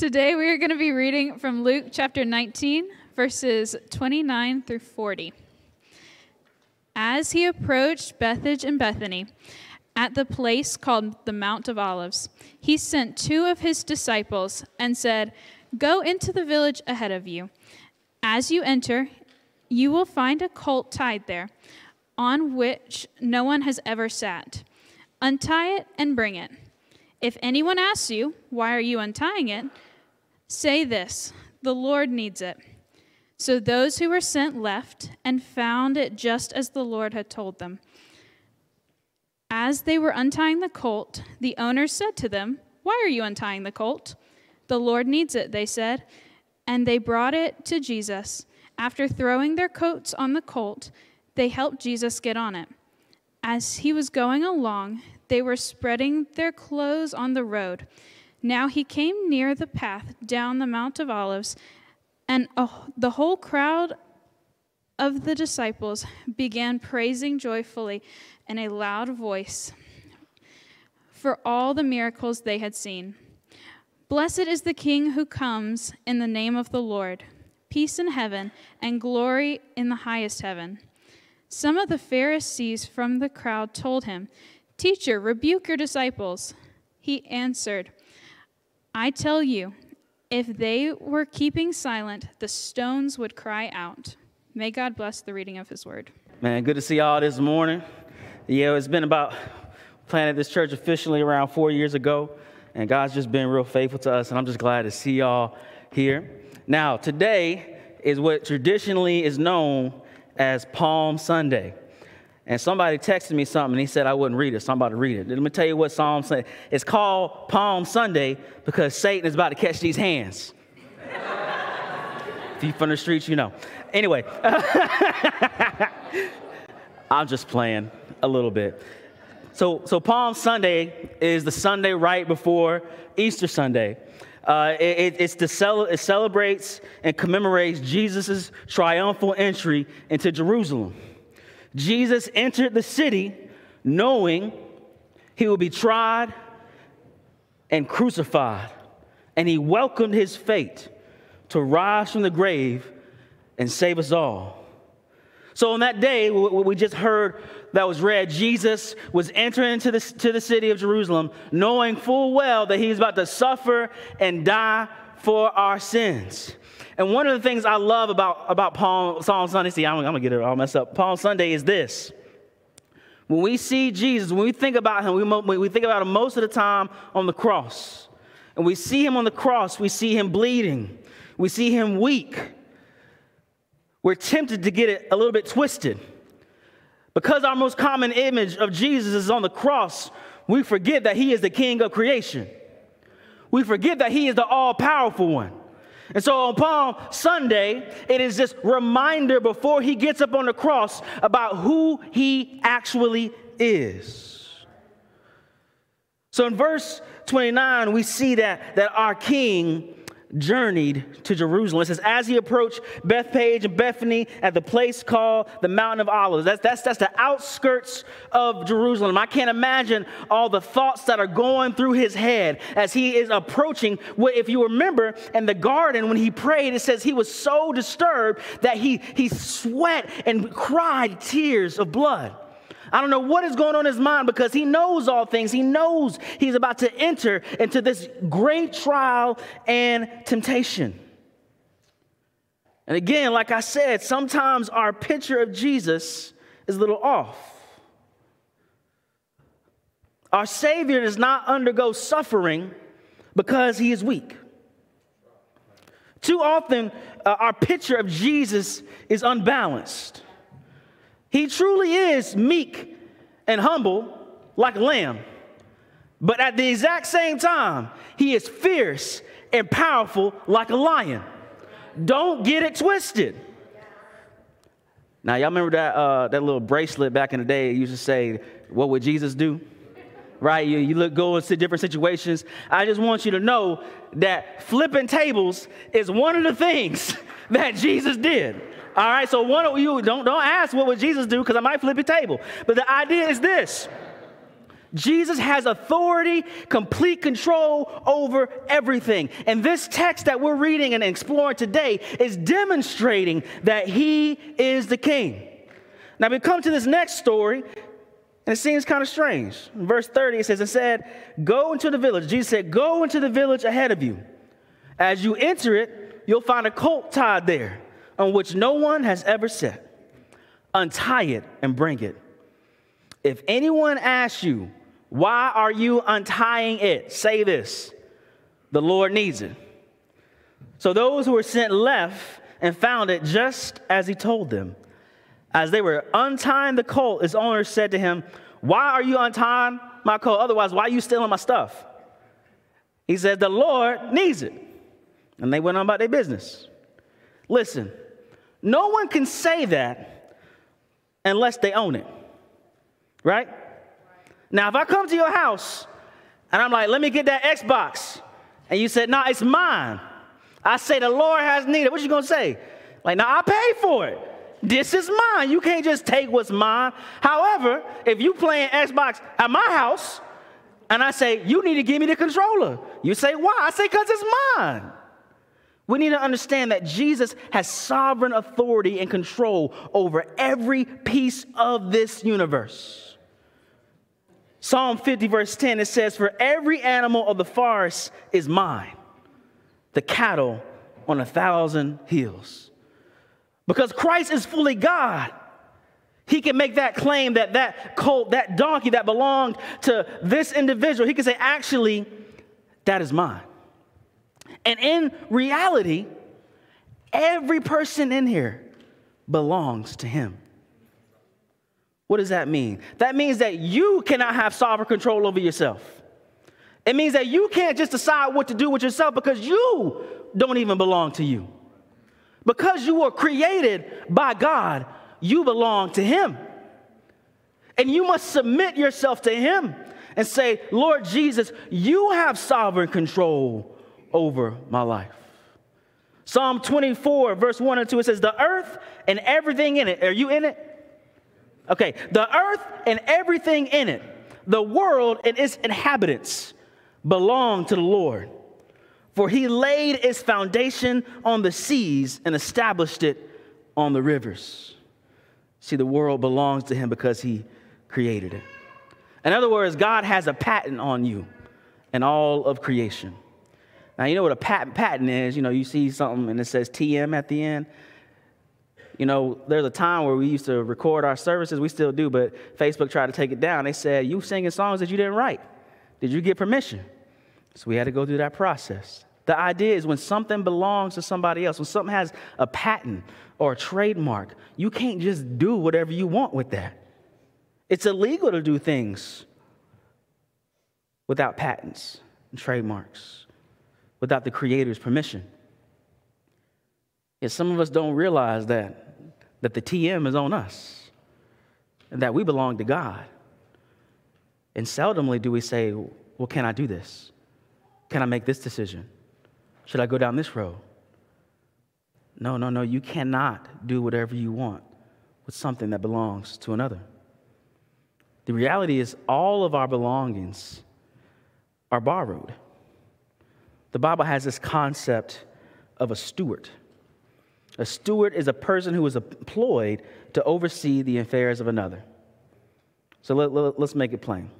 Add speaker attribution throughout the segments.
Speaker 1: Today we are going to be reading from Luke chapter 19, verses 29 through 40. As he approached Bethphage and Bethany, at the place called the Mount of Olives, he sent two of his disciples and said, Go into the village ahead of you. As you enter, you will find a colt tied there, on which no one has ever sat. Untie it and bring it. If anyone asks you, Why are you untying it? Say this The Lord needs it. So those who were sent left and found it just as the Lord had told them. As they were untying the colt, the owners said to them, Why are you untying the colt? The Lord needs it, they said. And they brought it to Jesus. After throwing their coats on the colt, they helped Jesus get on it. As he was going along, they were spreading their clothes on the road. Now he came near the path down the Mount of Olives, and oh, the whole crowd of the disciples began praising joyfully in a loud voice for all the miracles they had seen. Blessed is the King who comes in the name of the Lord. Peace in heaven and glory in the highest heaven. Some of the Pharisees from the crowd told him, Teacher, rebuke your disciples. He answered, I tell you, if they were keeping silent, the stones would cry out. May God bless the reading of his word.
Speaker 2: Man, good to see y'all this morning. Yeah, it's been about planted this church officially around four years ago, and God's just been real faithful to us, and I'm just glad to see y'all here. Now, today is what traditionally is known as Palm Sunday. And somebody texted me something and he said I wouldn't read it, so I'm about to read it. Let me tell you what Psalm says. It's called Palm Sunday because Satan is about to catch these hands. if you from the streets, you know. Anyway, I'm just playing a little bit. So, so Palm Sunday is the Sunday right before Easter Sunday. Uh, it, the cel- it celebrates and commemorates Jesus' triumphal entry into Jerusalem. Jesus entered the city knowing he would be tried and crucified, and he welcomed his fate to rise from the grave and save us all. So, on that day, we just heard that was read, Jesus was entering into the, to the city of Jerusalem, knowing full well that he was about to suffer and die for our sins. And one of the things I love about, about Palm, Palm Sunday, see, I'm, I'm gonna get it all messed up. Palm Sunday is this. When we see Jesus, when we think about him, we, we think about him most of the time on the cross. And we see him on the cross, we see him bleeding, we see him weak. We're tempted to get it a little bit twisted. Because our most common image of Jesus is on the cross, we forget that he is the king of creation. We forget that he is the all powerful one. And so on Palm Sunday, it is this reminder before he gets up on the cross about who he actually is. So in verse 29, we see that, that our king journeyed to Jerusalem. It says, as he approached Bethphage and Bethany at the place called the Mountain of Olives. That's, that's, that's the outskirts of Jerusalem. I can't imagine all the thoughts that are going through his head as he is approaching. If you remember in the garden when he prayed, it says he was so disturbed that he, he sweat and cried tears of blood. I don't know what is going on in his mind because he knows all things. He knows he's about to enter into this great trial and temptation. And again, like I said, sometimes our picture of Jesus is a little off. Our Savior does not undergo suffering because he is weak. Too often, uh, our picture of Jesus is unbalanced. He truly is meek and humble like a lamb. But at the exact same time, he is fierce and powerful like a lion. Don't get it twisted. Now, y'all remember that, uh, that little bracelet back in the day? It used to say, What would Jesus do? Right? You, you look, go into different situations. I just want you to know that flipping tables is one of the things that Jesus did. All right, so one of you don't don't ask what would Jesus do because I might flip a table. But the idea is this: Jesus has authority, complete control over everything. And this text that we're reading and exploring today is demonstrating that he is the king. Now, we come to this next story, and it seems kind of strange. In verse 30, it says, It said, Go into the village. Jesus said, Go into the village ahead of you. As you enter it, you'll find a colt tied there on which no one has ever sat. Untie it and bring it. If anyone asks you, why are you untying it? Say this the Lord needs it. So those who were sent left and found it just as he told them. As they were untying the colt, his owner said to him, Why are you untying my colt? Otherwise, why are you stealing my stuff? He said, The Lord needs it. And they went on about their business. Listen, no one can say that unless they own it, right? Now, if I come to your house and I'm like, let me get that Xbox, and you said, no, nah, it's mine. I say, the Lord has need it. What you gonna say? Like, now I paid for it. This is mine. You can't just take what's mine. However, if you playing Xbox at my house, and I say, you need to give me the controller. You say, why? I say, because it's mine. We need to understand that Jesus has sovereign authority and control over every piece of this universe. Psalm 50, verse 10, it says, For every animal of the forest is mine, the cattle on a thousand hills. Because Christ is fully God, he can make that claim that that colt, that donkey that belonged to this individual, he can say, Actually, that is mine. And in reality, every person in here belongs to him. What does that mean? That means that you cannot have sovereign control over yourself. It means that you can't just decide what to do with yourself because you don't even belong to you. Because you were created by God, you belong to Him. And you must submit yourself to Him and say, Lord Jesus, you have sovereign control over my life. Psalm 24, verse 1 and 2, it says, The earth and everything in it, are you in it? Okay, the earth and everything in it, the world and its inhabitants belong to the Lord. For he laid its foundation on the seas and established it on the rivers. See, the world belongs to him because he created it. In other words, God has a patent on you and all of creation. Now, you know what a patent, patent is. You know, you see something and it says TM at the end. You know, there's a time where we used to record our services, we still do, but Facebook tried to take it down. They said, You singing songs that you didn't write. Did you get permission? So we had to go through that process. The idea is when something belongs to somebody else, when something has a patent or a trademark, you can't just do whatever you want with that. It's illegal to do things without patents and trademarks, without the creator's permission. Yet some of us don't realize that that the TM is on us and that we belong to God. And seldomly do we say, Well, can I do this? Can I make this decision? Should I go down this road? No, no, no. You cannot do whatever you want with something that belongs to another. The reality is, all of our belongings are borrowed. The Bible has this concept of a steward. A steward is a person who is employed to oversee the affairs of another. So let, let, let's make it plain.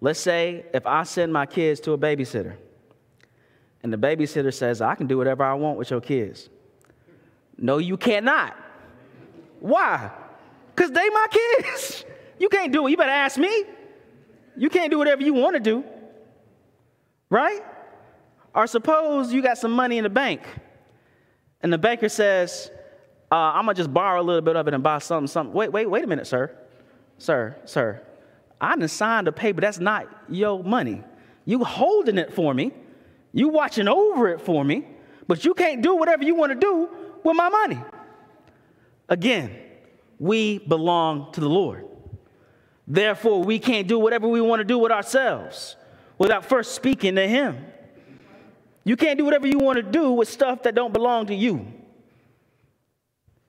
Speaker 2: Let's say if I send my kids to a babysitter, and the babysitter says, I can do whatever I want with your kids. No, you cannot. Why? Because they my kids. You can't do it. You better ask me. You can't do whatever you want to do. Right? Or suppose you got some money in the bank and the banker says, uh, I'm gonna just borrow a little bit of it and buy something, something. Wait, wait, wait a minute, sir. Sir, sir. I didn't sign the paper. That's not your money. You holding it for me. You watching over it for me, but you can't do whatever you want to do with my money. Again, we belong to the Lord. Therefore, we can't do whatever we want to do with ourselves without first speaking to Him. You can't do whatever you want to do with stuff that don't belong to you.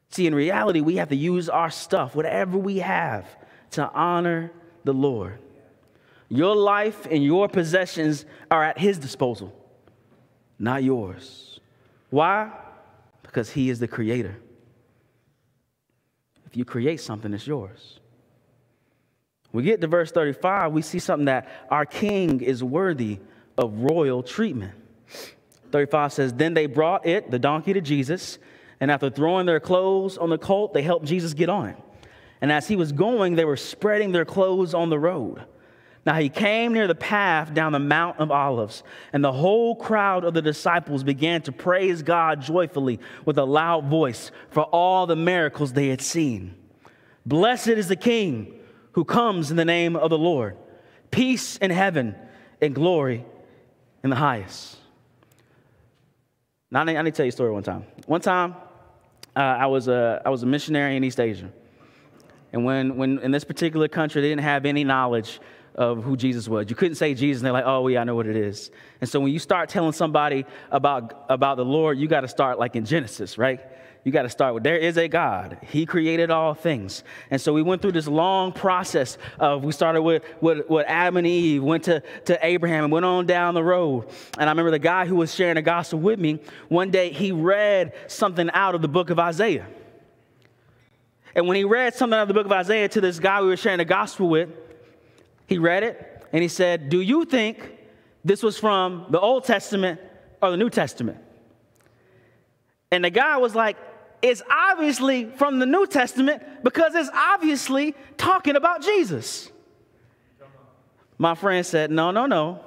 Speaker 2: See, in reality, we have to use our stuff, whatever we have, to honor the Lord. Your life and your possessions are at his disposal, not yours. Why? Because he is the creator. If you create something, it's yours. We get to verse 35, we see something that our king is worthy of royal treatment. 35 says, Then they brought it, the donkey, to Jesus, and after throwing their clothes on the colt, they helped Jesus get on. And as he was going, they were spreading their clothes on the road. Now he came near the path down the Mount of Olives, and the whole crowd of the disciples began to praise God joyfully with a loud voice for all the miracles they had seen. Blessed is the King who comes in the name of the Lord. Peace in heaven and glory in the highest. Now, I need, I need to tell you a story one time. One time, uh, I, was a, I was a missionary in East Asia. And when, when in this particular country, they didn't have any knowledge of who Jesus was. You couldn't say Jesus, and they're like, oh, yeah, I know what it is. And so when you start telling somebody about, about the Lord, you got to start like in Genesis, right? You got to start with there is a God. He created all things. And so we went through this long process of we started with, with, with Adam and Eve, went to, to Abraham, and went on down the road. And I remember the guy who was sharing the gospel with me, one day he read something out of the book of Isaiah. And when he read something out of the book of Isaiah to this guy we were sharing the gospel with, he read it and he said, Do you think this was from the Old Testament or the New Testament? And the guy was like, It's obviously from the New Testament because it's obviously talking about Jesus. My friend said, No, no, no.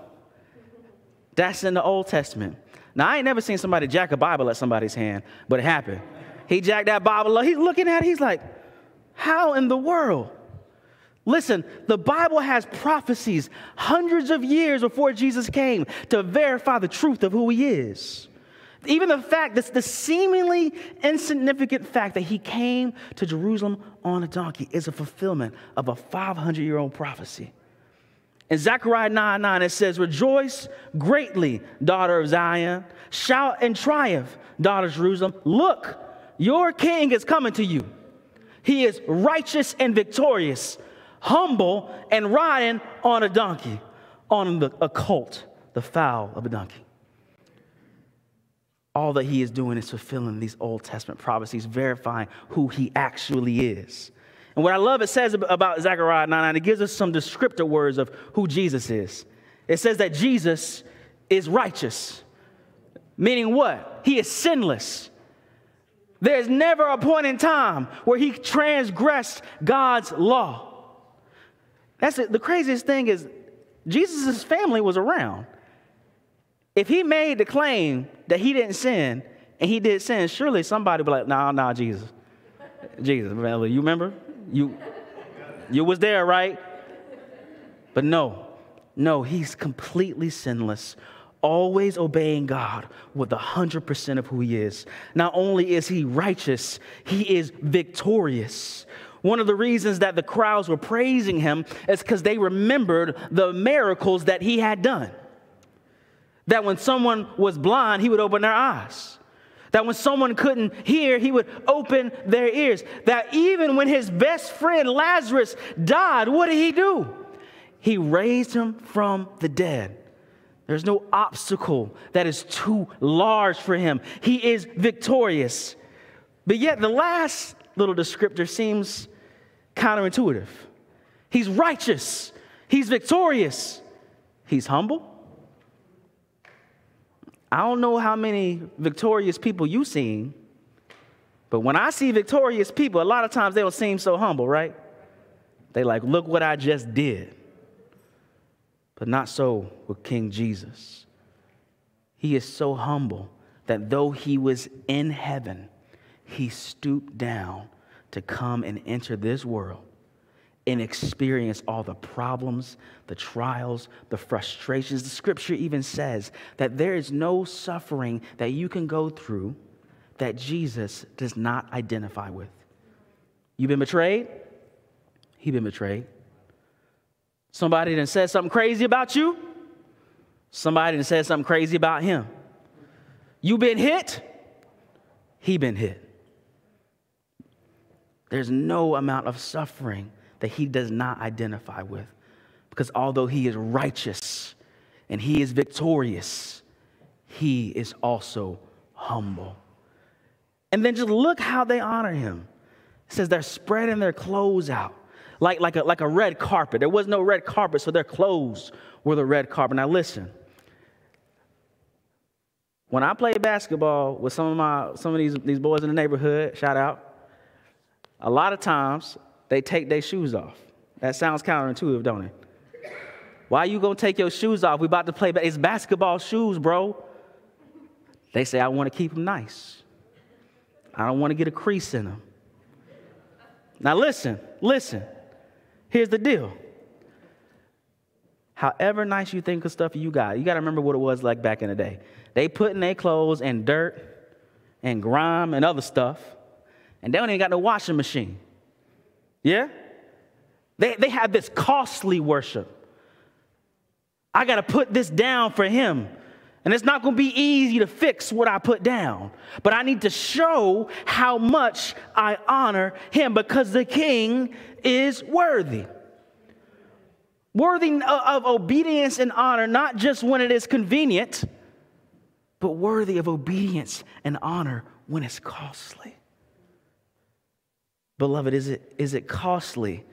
Speaker 2: That's in the Old Testament. Now, I ain't never seen somebody jack a Bible at somebody's hand, but it happened. He jacked that Bible up. He's looking at it. He's like, How in the world? Listen, the Bible has prophecies hundreds of years before Jesus came to verify the truth of who he is. Even the fact, that's the seemingly insignificant fact that he came to Jerusalem on a donkey is a fulfillment of a 500 year old prophecy. In Zechariah 9 9, it says, Rejoice greatly, daughter of Zion. Shout and triumph, daughter of Jerusalem. Look, your king is coming to you. He is righteous and victorious humble, and riding on a donkey, on the, a colt, the foal of a donkey. All that he is doing is fulfilling these Old Testament prophecies, verifying who he actually is. And what I love it says about Zechariah 9 9, it gives us some descriptive words of who Jesus is. It says that Jesus is righteous, meaning what? He is sinless. There's never a point in time where he transgressed God's law. That's it. The craziest thing is Jesus' family was around. If he made the claim that he didn't sin and he did sin, surely somebody would be like, nah, nah, Jesus. Jesus, you remember? You, you was there, right? But no, no, he's completely sinless, always obeying God with 100% of who he is. Not only is he righteous, he is victorious. One of the reasons that the crowds were praising him is because they remembered the miracles that he had done. That when someone was blind, he would open their eyes. That when someone couldn't hear, he would open their ears. That even when his best friend Lazarus died, what did he do? He raised him from the dead. There's no obstacle that is too large for him. He is victorious. But yet, the last little descriptor seems counterintuitive. He's righteous, he's victorious, he's humble. I don't know how many victorious people you've seen, but when I see victorious people, a lot of times they don't seem so humble, right? They like, look what I just did. But not so with King Jesus. He is so humble that though he was in heaven, he stooped down to come and enter this world and experience all the problems, the trials, the frustrations. The scripture even says that there is no suffering that you can go through that Jesus does not identify with. You've been betrayed? He been betrayed. Somebody done said something crazy about you? Somebody done said something crazy about him. You been hit? He been hit. There's no amount of suffering that he does not identify with Because although he is righteous and he is victorious, he is also humble. And then just look how they honor him. It says they're spreading their clothes out like, like, a, like a red carpet. There was no red carpet, so their clothes were the red carpet. Now, listen. When I played basketball with some of my some of these, these boys in the neighborhood, shout out, a lot of times they take their shoes off. That sounds counterintuitive, don't it? Why you gonna take your shoes off? We about to play, but it's basketball shoes, bro. They say I want to keep them nice. I don't want to get a crease in them. Now listen, listen. Here's the deal. However nice you think of stuff you got, you got to remember what it was like back in the day. They put in their clothes in dirt and grime and other stuff, and they don't even got no washing machine. Yeah? They, they have this costly worship. I got to put this down for him. And it's not going to be easy to fix what I put down, but I need to show how much I honor him because the king is worthy. Worthy of obedience and honor, not just when it is convenient, but worthy of obedience and honor when it's costly. Beloved, is it, is it costly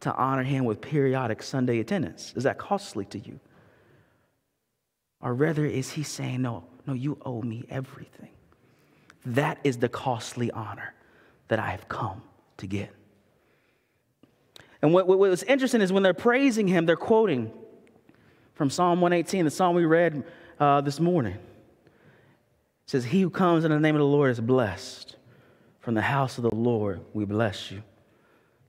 Speaker 2: to honor him with periodic Sunday attendance? Is that costly to you? Or rather, is he saying, No, no, you owe me everything? That is the costly honor that I have come to get. And what, what was interesting is when they're praising him, they're quoting from Psalm 118, the psalm we read uh, this morning. It says, He who comes in the name of the Lord is blessed. From the house of the Lord, we bless you.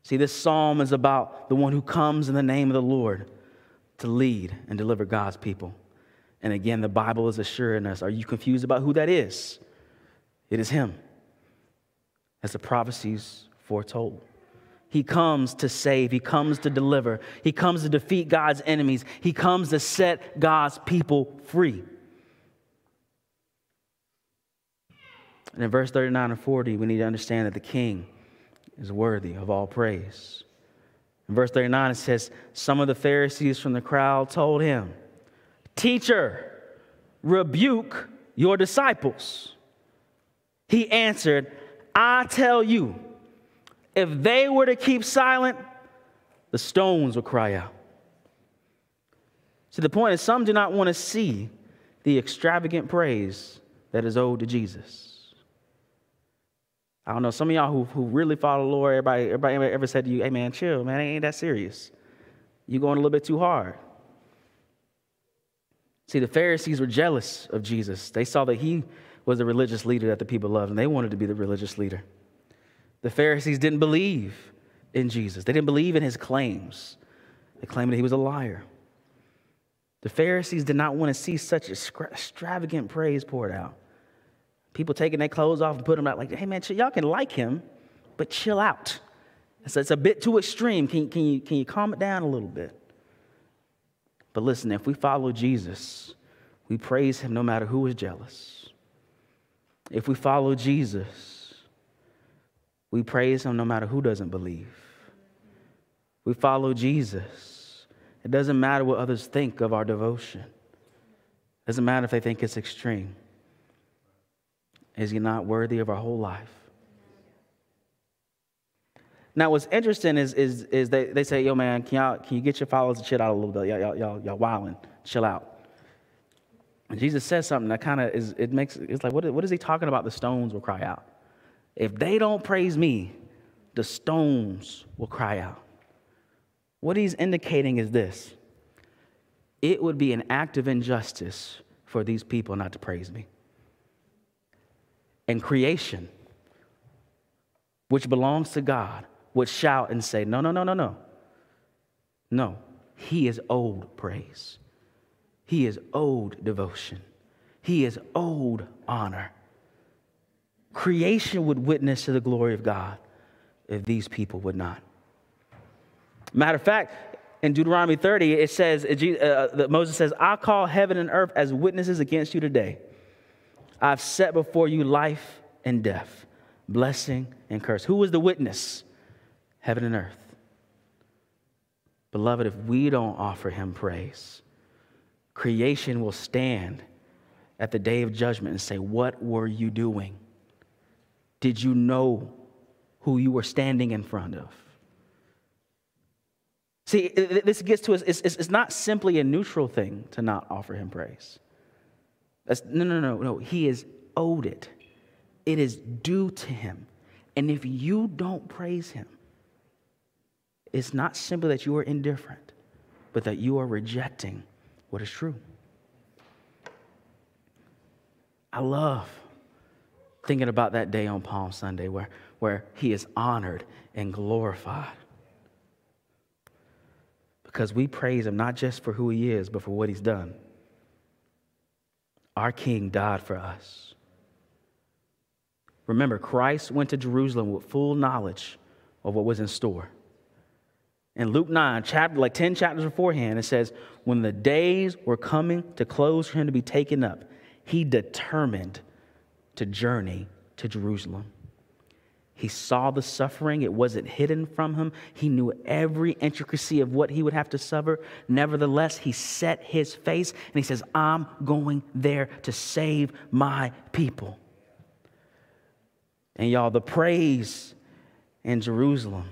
Speaker 2: See, this psalm is about the one who comes in the name of the Lord to lead and deliver God's people. And again, the Bible is assuring us are you confused about who that is? It is Him, as the prophecies foretold. He comes to save, He comes to deliver, He comes to defeat God's enemies, He comes to set God's people free. And in verse 39 and 40, we need to understand that the king is worthy of all praise. In verse 39, it says, Some of the Pharisees from the crowd told him, Teacher, rebuke your disciples. He answered, I tell you, if they were to keep silent, the stones would cry out. See, the point is, some do not want to see the extravagant praise that is owed to Jesus. I don't know, some of y'all who, who really follow the Lord, everybody, everybody ever said to you, hey man, chill, man, it ain't that serious. You're going a little bit too hard. See, the Pharisees were jealous of Jesus. They saw that he was the religious leader that the people loved, and they wanted to be the religious leader. The Pharisees didn't believe in Jesus, they didn't believe in his claims. They claimed that he was a liar. The Pharisees did not want to see such extravagant praise poured out. People taking their clothes off and putting them out like, hey man, y'all can like him, but chill out. It's, it's a bit too extreme. Can, can, you, can you calm it down a little bit? But listen, if we follow Jesus, we praise him no matter who is jealous. If we follow Jesus, we praise him no matter who doesn't believe. We follow Jesus. It doesn't matter what others think of our devotion. It doesn't matter if they think it's extreme. Is he not worthy of our whole life? Now, what's interesting is, is, is they, they say, yo, man, can, y'all, can you get your followers to chill out a little bit? Y'all, y'all, y'all wilding, chill out. And Jesus says something that kind of is, it makes, it's like, what, what is he talking about? The stones will cry out. If they don't praise me, the stones will cry out. What he's indicating is this it would be an act of injustice for these people not to praise me. And creation, which belongs to God, would shout and say, No, no, no, no, no. No, he is owed praise. He is owed devotion. He is owed honor. Creation would witness to the glory of God if these people would not. Matter of fact, in Deuteronomy 30, it says, uh, Moses says, I call heaven and earth as witnesses against you today. I've set before you life and death, blessing and curse. Who is the witness? heaven and earth. Beloved, if we don't offer him praise, creation will stand at the day of judgment and say, What were you doing? Did you know who you were standing in front of? See, this gets to us, it's, it's, not simply a neutral thing to not offer him praise. That's, no, no, no, no. He is owed it, it is due to him. And if you don't praise him, it's not simply that you are indifferent, but that you are rejecting what is true. I love thinking about that day on Palm Sunday where, where he is honored and glorified. Because we praise him not just for who he is, but for what he's done. Our King died for us. Remember, Christ went to Jerusalem with full knowledge of what was in store. In Luke 9, chapter, like 10 chapters beforehand, it says, When the days were coming to close for him to be taken up, he determined to journey to Jerusalem. He saw the suffering, it wasn't hidden from him. He knew every intricacy of what he would have to suffer. Nevertheless, he set his face and he says, I'm going there to save my people. And y'all, the praise in Jerusalem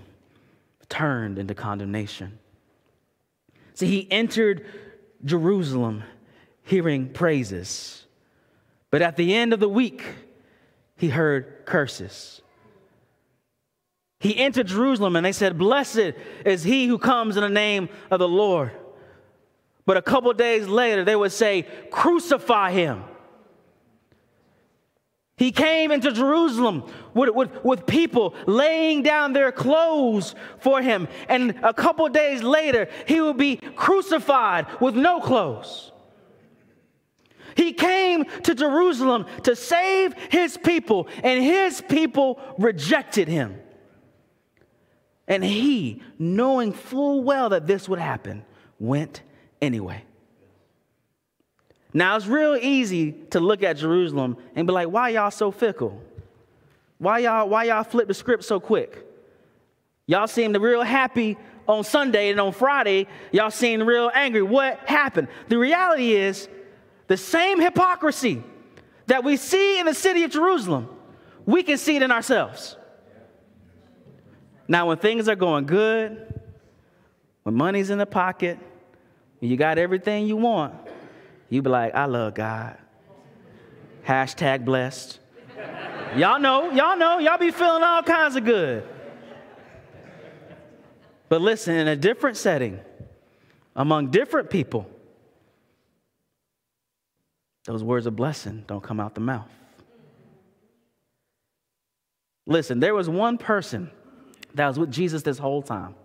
Speaker 2: turned into condemnation. See, he entered Jerusalem hearing praises, but at the end of the week, he heard curses. He entered Jerusalem and they said, Blessed is he who comes in the name of the Lord. But a couple days later, they would say, Crucify him. He came into Jerusalem with, with, with, people laying down their clothes for him. And a couple days later, he would be crucified with no clothes. He came to Jerusalem to save his people, and his people rejected him. And he, knowing full well that this would happen, went anyway. Now, it's real easy to look at Jerusalem and be like, why y'all so fickle? Why y'all, why y'all flip the script so quick? Y'all seemed real happy on Sunday and on Friday, y'all seem real angry. What happened? The reality is, the same hypocrisy that we see in the city of Jerusalem, we can see it in ourselves. Now, when things are going good, when money's in the pocket, when you got everything you want, you be like, I love God. Hashtag blessed. y'all know, y'all know, y'all be feeling all kinds of good. But listen, in a different setting, among different people, those words of blessing don't come out the mouth. Listen, there was one person that was with Jesus this whole time.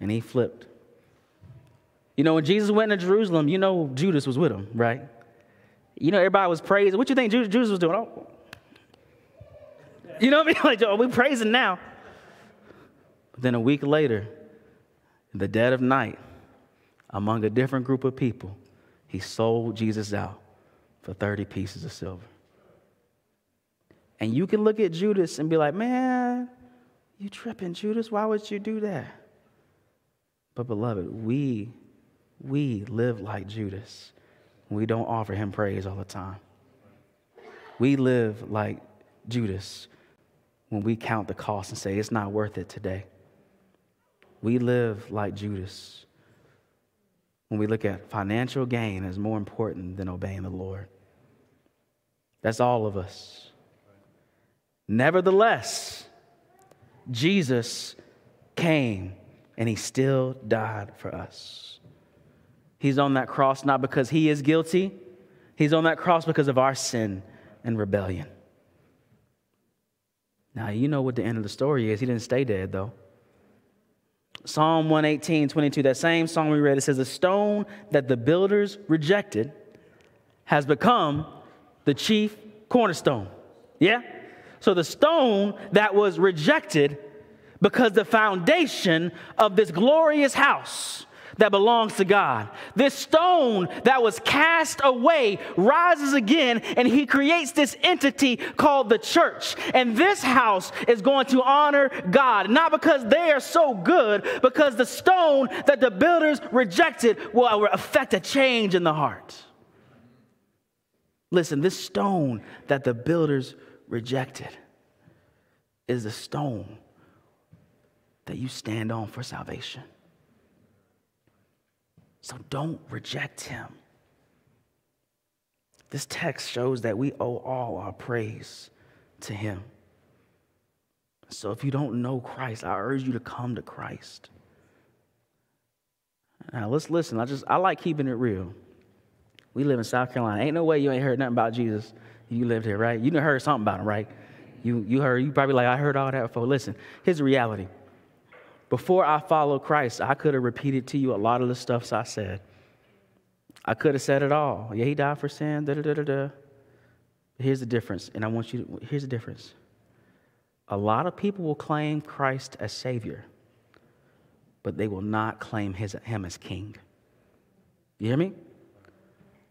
Speaker 2: And he flipped. You know, when Jesus went to Jerusalem, you know Judas was with him, right? You know, everybody was praising. What you think Judas was doing? Oh. You know what I mean? Like, oh, we praising now. But then a week later, in the dead of night, among a different group of people, he sold Jesus out for 30 pieces of silver. And you can look at Judas and be like, man, you tripping, Judas? Why would you do that? But, beloved, we, we live like Judas. We don't offer him praise all the time. We live like Judas when we count the cost and say, it's not worth it today. We live like Judas when we look at financial gain as more important than obeying the Lord. That's all of us. Nevertheless, Jesus came and he still died for us. He's on that cross not because he is guilty, he's on that cross because of our sin and rebellion. Now, you know what the end of the story is. He didn't stay dead, though. Psalm 118, 22, that same song we read, it says, The stone that the builders rejected has become the chief cornerstone. Yeah? So the stone that was rejected because the foundation of this glorious house, that belongs to God. This stone that was cast away rises again, and he creates this entity called the church. And this house is going to honor God, not because they are so good, because the stone that the builders rejected will affect a change in the heart. Listen, this stone that the builders rejected is the stone that you stand on for salvation. So don't reject him. This text shows that we owe all our praise to him. So if you don't know Christ, I urge you to come to Christ. Now let's listen. I just I like keeping it real. We live in South Carolina. Ain't no way you ain't heard nothing about Jesus. You lived here, right? You heard something about him, right? You you heard you probably like I heard all that before. Listen, here's the reality. Before I followed Christ, I could have repeated to you a lot of the stuff I said. I could have said it all. Yeah, he died for sin, da da da da da. Here's the difference, and I want you to, here's the difference. A lot of people will claim Christ as Savior, but they will not claim his, him as King. You hear me?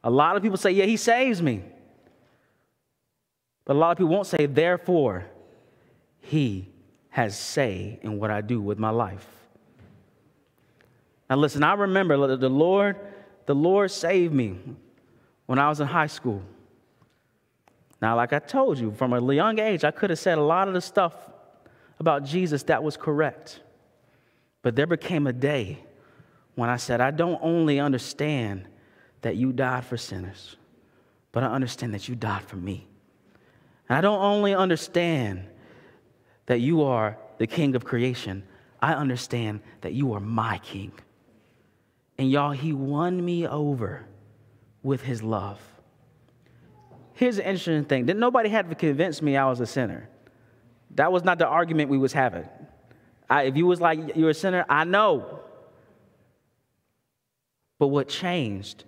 Speaker 2: A lot of people say, Yeah, he saves me. But a lot of people won't say, Therefore, he has say in what I do with my life. Now listen, I remember the Lord, the Lord saved me when I was in high school. Now, like I told you, from a young age, I could have said a lot of the stuff about Jesus that was correct. But there became a day when I said, I don't only understand that you died for sinners, but I understand that you died for me. And I don't only understand that you are the king of creation, I understand that you are my king. And y'all, he won me over with his love. Here's the interesting thing that nobody had to convince me I was a sinner. That was not the argument we was having. I, if you was like you're a sinner, I know. But what changed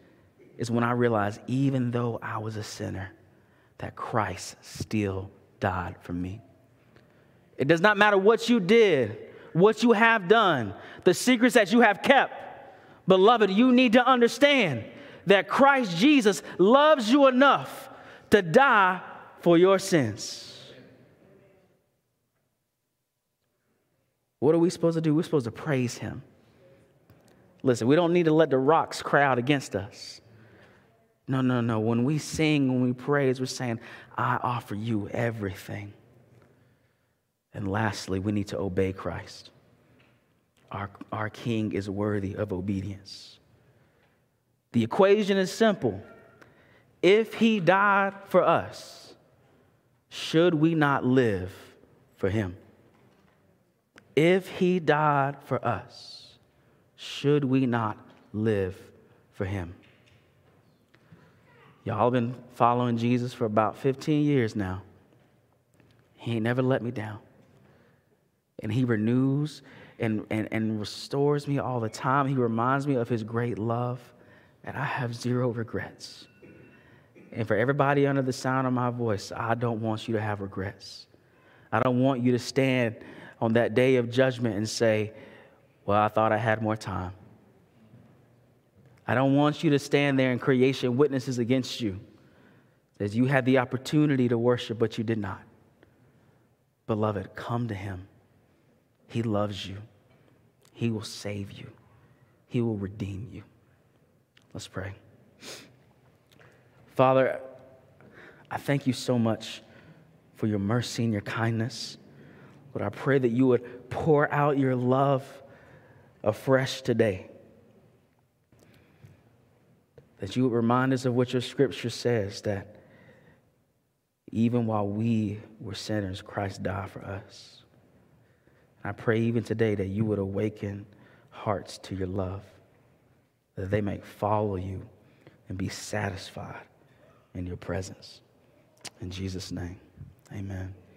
Speaker 2: is when I realized even though I was a sinner, that Christ still died for me. It does not matter what you did, what you have done, the secrets that you have kept. Beloved, you need to understand that Christ Jesus loves you enough to die for your sins. What are we supposed to do? We're supposed to praise him. Listen, we don't need to let the rocks crowd against us. No, no, no. When we sing, when we praise, we're saying, I offer you everything. And lastly, we need to obey Christ. Our, our King is worthy of obedience. The equation is simple. If he died for us, should we not live for him? If he died for us, should we not live for him? Y'all been following Jesus for about 15 years now. He ain't never let me down and He renews and, and, and restores me all the time. He reminds me of His great love, and I have zero regrets. And for everybody under the sound of my voice, I don't want you to have regrets. I don't want you to stand on that day of judgment and say, Well, I thought I had more time. I don't want you to stand there and creation witnesses against you. Says you had the opportunity to worship, but you did not. Beloved, come to him. He loves you. He will save you. He will redeem you. Let's pray. Father, I thank you so much for your mercy and your kindness. Lord, I pray that you would pour out your love afresh today. That you would remind us of what your scripture says that even while we were sinners, Christ died for us. I pray even today that you would awaken hearts to your love, that they may follow you and be satisfied in your presence. In Jesus' name, amen.